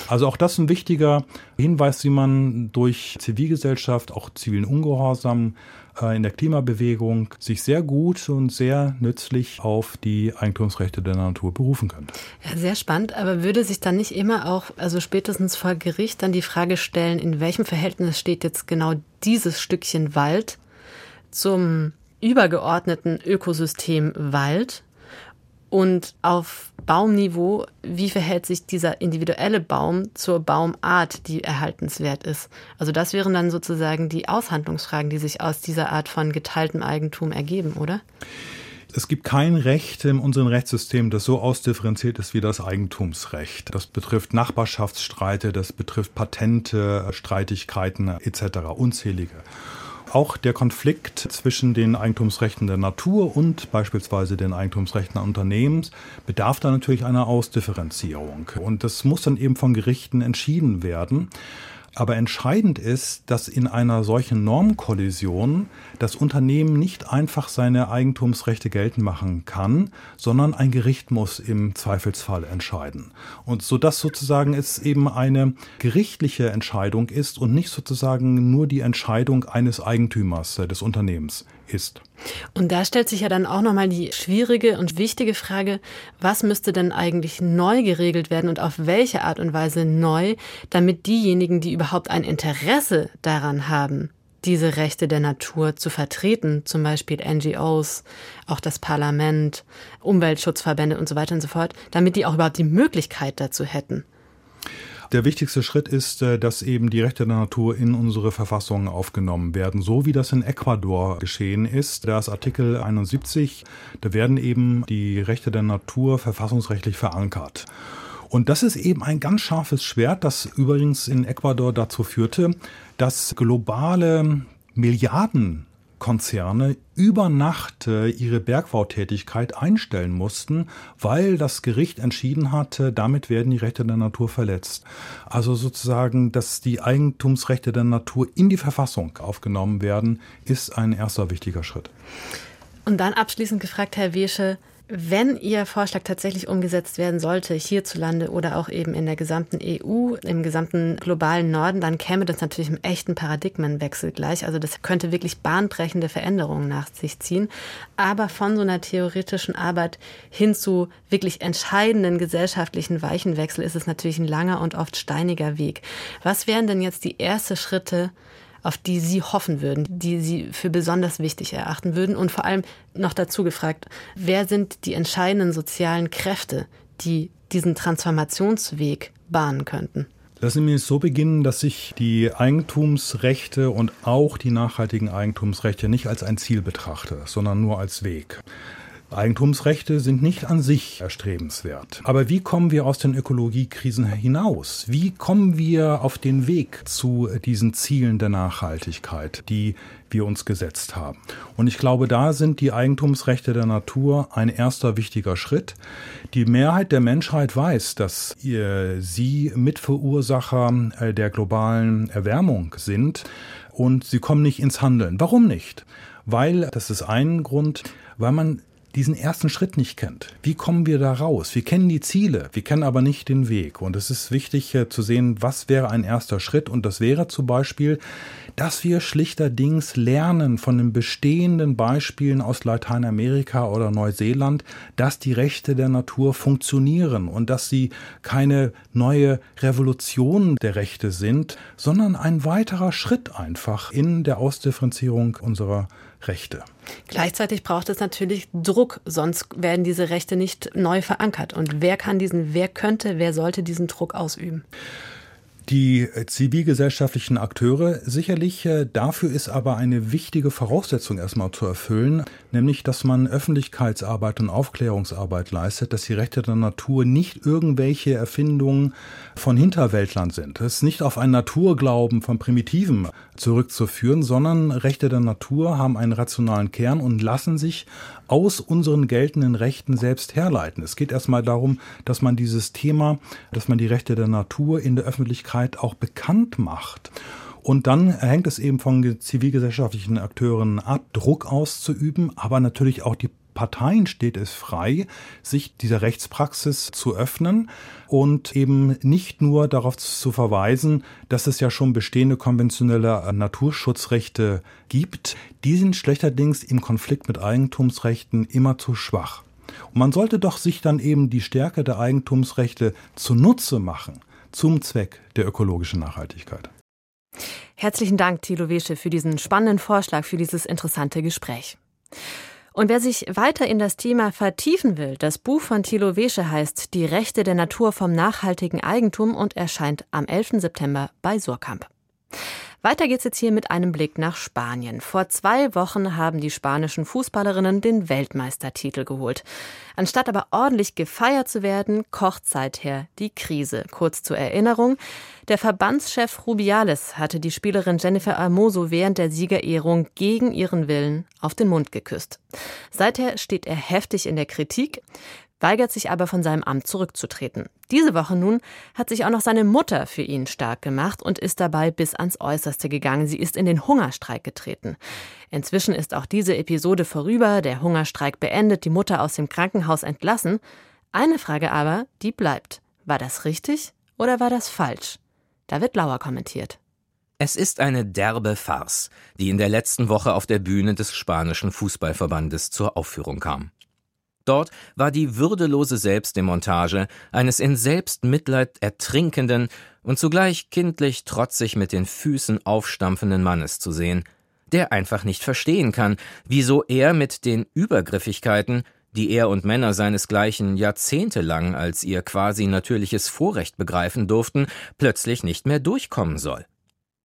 Speaker 3: Also auch das ein wichtiger Hinweis, wie man durch Zivilgesellschaft, auch zivilen Ungehorsam äh, in der Klimabewegung sich sehr gut und sehr nützlich auf die Eigentumsrechte der Natur berufen könnte.
Speaker 2: Ja, sehr spannend, aber würde sich dann nicht immer auch, also spätestens vor Gericht, dann die Frage stellen, in welchem Verhältnis steht jetzt genau dieses Stückchen Wald zum übergeordneten Ökosystem Wald? Und auf Baumniveau, wie verhält sich dieser individuelle Baum zur Baumart, die erhaltenswert ist? Also das wären dann sozusagen die Aushandlungsfragen, die sich aus dieser Art von geteiltem Eigentum ergeben, oder?
Speaker 3: Es gibt kein Recht in unserem Rechtssystem, das so ausdifferenziert ist wie das Eigentumsrecht. Das betrifft Nachbarschaftsstreite, das betrifft Patente, Streitigkeiten etc. unzählige. Auch der Konflikt zwischen den Eigentumsrechten der Natur und beispielsweise den Eigentumsrechten der Unternehmens bedarf da natürlich einer Ausdifferenzierung. Und das muss dann eben von Gerichten entschieden werden. Aber entscheidend ist, dass in einer solchen Normkollision das Unternehmen nicht einfach seine Eigentumsrechte geltend machen kann, sondern ein Gericht muss im Zweifelsfall entscheiden. Und so dass sozusagen es eben eine gerichtliche Entscheidung ist und nicht sozusagen nur die Entscheidung eines Eigentümers äh, des Unternehmens ist.
Speaker 2: Und da stellt sich ja dann auch nochmal die schwierige und wichtige Frage, was müsste denn eigentlich neu geregelt werden und auf welche Art und Weise neu, damit diejenigen, die überhaupt ein Interesse daran haben, diese Rechte der Natur zu vertreten, zum Beispiel NGOs, auch das Parlament, Umweltschutzverbände und so weiter und so fort, damit die auch überhaupt die Möglichkeit dazu hätten.
Speaker 3: Der wichtigste Schritt ist, äh, dass eben die Rechte der Natur in unsere Verfassung aufgenommen werden, so wie das in Ecuador geschehen ist. Da ist Artikel 71, da werden eben die Rechte der Natur verfassungsrechtlich verankert. Und das ist eben ein ganz scharfes Schwert, das übrigens in Ecuador dazu führte, dass globale Milliarden Konzerne über Nacht äh, ihre Bergbautätigkeit einstellen mussten, weil das Gericht entschieden hatte, damit werden die Rechte der Natur verletzt. Also sozusagen, dass die Eigentumsrechte der Natur in die Verfassung aufgenommen werden, ist ein erster wichtiger Schritt.
Speaker 2: Und dann abschließend gefragt, Herr Wesche, wenn Ihr Vorschlag tatsächlich umgesetzt werden sollte, hierzulande oder auch eben in der gesamten EU, im gesamten globalen Norden, dann käme das natürlich im echten Paradigmenwechsel gleich. Also das könnte wirklich bahnbrechende Veränderungen nach sich ziehen. Aber von so einer theoretischen Arbeit hin zu wirklich entscheidenden gesellschaftlichen Weichenwechsel ist es natürlich ein langer und oft steiniger Weg. Was wären denn jetzt die ersten Schritte, auf die Sie hoffen würden, die Sie für besonders wichtig erachten würden? Und vor allem noch dazu gefragt, wer sind die entscheidenden sozialen Kräfte, die diesen Transformationsweg bahnen könnten?
Speaker 3: Lassen Sie mich so beginnen, dass ich die Eigentumsrechte und auch die nachhaltigen Eigentumsrechte nicht als ein Ziel betrachte, sondern nur als Weg. Eigentumsrechte sind nicht an sich erstrebenswert. Aber wie kommen wir aus den Ökologiekrisen hinaus? Wie kommen wir auf den Weg zu diesen Zielen der Nachhaltigkeit, die wir uns gesetzt haben? Und ich glaube, da sind die Eigentumsrechte der Natur ein erster wichtiger Schritt. Die Mehrheit der Menschheit weiß, dass sie Mitverursacher äh, der globalen Erwärmung sind und sie kommen nicht ins Handeln. Warum nicht? Weil, das ist ein Grund, weil man diesen ersten Schritt nicht kennt. Wie kommen wir da raus? Wir kennen die Ziele, wir kennen aber nicht den Weg. Und es ist wichtig äh, zu sehen, was wäre ein erster Schritt. Und das wäre zum Beispiel, dass wir schlichterdings lernen von den bestehenden Beispielen aus Lateinamerika oder Neuseeland, dass die Rechte der Natur funktionieren und dass sie keine neue Revolution der Rechte sind, sondern ein weiterer Schritt einfach in der Ausdifferenzierung unserer Rechte.
Speaker 2: Gleichzeitig braucht es natürlich Druck, sonst werden diese Rechte nicht neu verankert. Und wer kann diesen, wer könnte, wer sollte diesen Druck ausüben?
Speaker 3: Die zivilgesellschaftlichen Akteure sicherlich. Dafür ist aber eine wichtige Voraussetzung erstmal zu erfüllen, nämlich dass man Öffentlichkeitsarbeit und Aufklärungsarbeit leistet, dass die Rechte der Natur nicht irgendwelche Erfindungen von Hinterwäldlern sind. Es ist nicht auf einen Naturglauben von Primitiven zurückzuführen, sondern Rechte der Natur haben einen rationalen Kern und lassen sich aus unseren geltenden Rechten selbst herleiten. Es geht erstmal darum, dass man dieses Thema, dass man die Rechte der Natur in der Öffentlichkeit auch bekannt macht. Und dann hängt es eben von zivilgesellschaftlichen Akteuren ab, Druck auszuüben, aber natürlich auch die Parteien steht es frei, sich dieser Rechtspraxis zu öffnen und eben nicht nur darauf zu verweisen, dass es ja schon bestehende konventionelle Naturschutzrechte gibt. Die sind schlechterdings im Konflikt mit Eigentumsrechten immer zu schwach. Und man sollte doch sich dann eben die Stärke der Eigentumsrechte zunutze machen zum Zweck der ökologischen Nachhaltigkeit.
Speaker 2: Herzlichen Dank, Thilo Wesche, für diesen spannenden Vorschlag, für dieses interessante Gespräch. Und wer sich weiter in das Thema vertiefen will, das Buch von Thilo Wesche heißt Die Rechte der Natur vom nachhaltigen Eigentum und erscheint am 11. September bei Surkamp. Weiter geht's jetzt hier mit einem Blick nach Spanien. Vor zwei Wochen haben die spanischen Fußballerinnen den Weltmeistertitel geholt. Anstatt aber ordentlich gefeiert zu werden, kocht seither die Krise. Kurz zur Erinnerung. Der Verbandschef Rubiales hatte die Spielerin Jennifer Hermoso während der Siegerehrung gegen ihren Willen auf den Mund geküsst. Seither steht er heftig in der Kritik weigert sich aber von seinem Amt zurückzutreten. Diese Woche nun hat sich auch noch seine Mutter für ihn stark gemacht und ist dabei bis ans Äußerste gegangen. Sie ist in den Hungerstreik getreten. Inzwischen ist auch diese Episode vorüber, der Hungerstreik beendet, die Mutter aus dem Krankenhaus entlassen. Eine Frage aber, die bleibt. War das richtig oder war das falsch? Da wird Lauer kommentiert.
Speaker 4: Es ist eine derbe Farce, die in der letzten Woche auf der Bühne des spanischen Fußballverbandes zur Aufführung kam. Dort war die würdelose Selbstdemontage eines in Selbstmitleid ertrinkenden und zugleich kindlich trotzig mit den Füßen aufstampfenden Mannes zu sehen, der einfach nicht verstehen kann, wieso er mit den Übergriffigkeiten, die er und Männer seinesgleichen jahrzehntelang als ihr quasi natürliches Vorrecht begreifen durften, plötzlich nicht mehr durchkommen soll.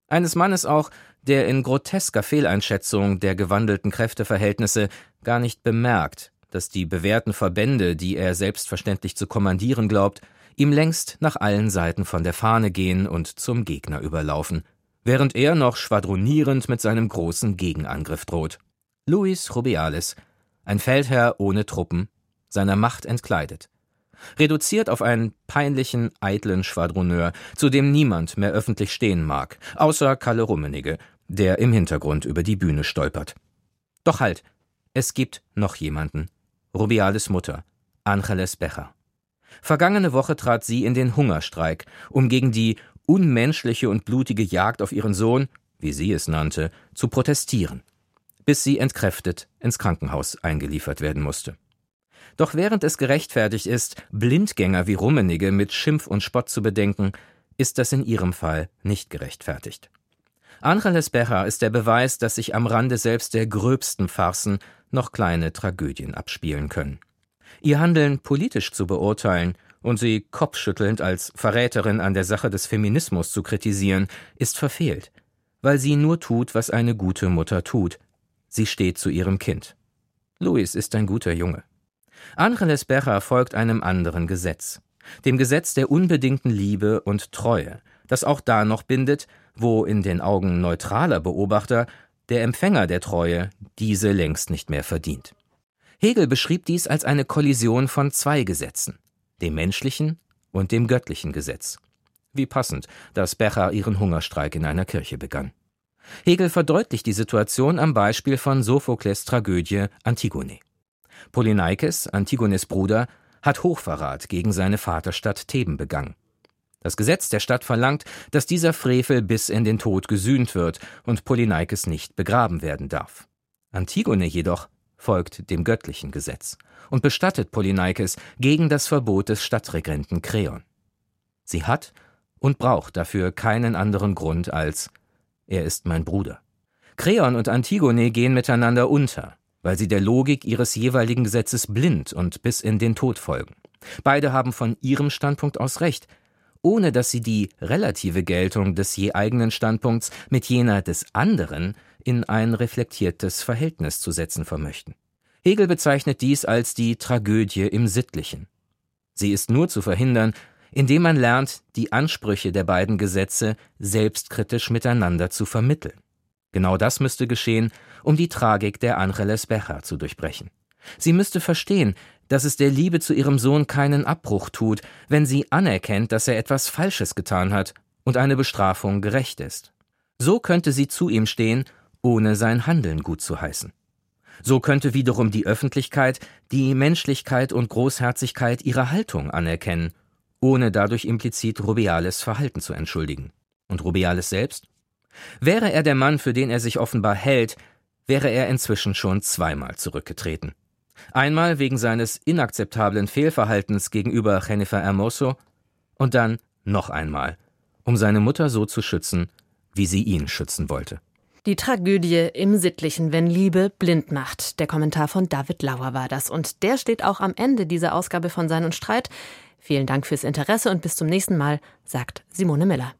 Speaker 4: Eines Mannes auch, der in grotesker Fehleinschätzung der gewandelten Kräfteverhältnisse gar nicht bemerkt, dass die bewährten Verbände, die er selbstverständlich zu kommandieren glaubt, ihm längst nach allen Seiten von der Fahne gehen und zum Gegner überlaufen, während er noch schwadronierend mit seinem großen Gegenangriff droht. Luis Rubiales, ein Feldherr ohne Truppen, seiner Macht entkleidet. Reduziert auf einen peinlichen, eitlen Schwadroneur, zu dem niemand mehr öffentlich stehen mag, außer Kalle Rummenigge, der im Hintergrund über die Bühne stolpert. Doch halt, es gibt noch jemanden, Rubiales Mutter, Angeles Becher. Vergangene Woche trat sie in den Hungerstreik, um gegen die unmenschliche und blutige Jagd auf ihren Sohn, wie sie es nannte, zu protestieren, bis sie entkräftet ins Krankenhaus eingeliefert werden musste. Doch während es gerechtfertigt ist, Blindgänger wie Rummenigge mit Schimpf und Spott zu bedenken, ist das in ihrem Fall nicht gerechtfertigt. Angeles Becher ist der Beweis, dass sich am Rande selbst der gröbsten Farcen noch kleine Tragödien abspielen können. Ihr Handeln politisch zu beurteilen und sie kopfschüttelnd als Verräterin an der Sache des Feminismus zu kritisieren, ist verfehlt, weil sie nur tut, was eine gute Mutter tut. Sie steht zu ihrem Kind. Louis ist ein guter Junge. Angeles Becher folgt einem anderen Gesetz, dem Gesetz der unbedingten Liebe und Treue, das auch da noch bindet, wo in den Augen neutraler Beobachter der Empfänger der Treue diese längst nicht mehr verdient. Hegel beschrieb dies als eine Kollision von zwei Gesetzen, dem menschlichen und dem göttlichen Gesetz. Wie passend, dass Becher ihren Hungerstreik in einer Kirche begann. Hegel verdeutlicht die Situation am Beispiel von Sophokles Tragödie Antigone. Polyneikes, Antigones Bruder, hat Hochverrat gegen seine Vaterstadt Theben begangen. Das Gesetz der Stadt verlangt, dass dieser Frevel bis in den Tod gesühnt wird und Polyneikes nicht begraben werden darf. Antigone jedoch folgt dem göttlichen Gesetz und bestattet Polyneikes gegen das Verbot des Stadtregenten Kreon. Sie hat und braucht dafür keinen anderen Grund als er ist mein Bruder. Kreon und Antigone gehen miteinander unter, weil sie der Logik ihres jeweiligen Gesetzes blind und bis in den Tod folgen. Beide haben von ihrem Standpunkt aus recht, ohne dass sie die relative Geltung des je eigenen Standpunkts mit jener des anderen in ein reflektiertes Verhältnis zu setzen vermöchten. Hegel bezeichnet dies als die Tragödie im Sittlichen. Sie ist nur zu verhindern, indem man lernt, die Ansprüche der beiden Gesetze selbstkritisch miteinander zu vermitteln. Genau das müsste geschehen, um die Tragik der Angeles Becher zu durchbrechen. Sie müsste verstehen, dass es der Liebe zu ihrem Sohn keinen Abbruch tut, wenn sie anerkennt, dass er etwas Falsches getan hat und eine Bestrafung gerecht ist. So könnte sie zu ihm stehen, ohne sein Handeln gut zu heißen. So könnte wiederum die Öffentlichkeit die Menschlichkeit und Großherzigkeit ihrer Haltung anerkennen, ohne dadurch implizit Rubiales Verhalten zu entschuldigen. Und Rubiales selbst? Wäre er der Mann, für den er sich offenbar hält, wäre er inzwischen schon zweimal zurückgetreten. Einmal wegen seines inakzeptablen Fehlverhaltens gegenüber Jennifer Hermoso und dann noch einmal, um seine Mutter so zu schützen, wie sie ihn schützen wollte.
Speaker 2: Die Tragödie im Sittlichen, wenn Liebe blind macht. Der Kommentar von David Lauer war das. Und der steht auch am Ende dieser Ausgabe von Sein und Streit. Vielen Dank fürs Interesse und bis zum nächsten Mal, sagt Simone Miller.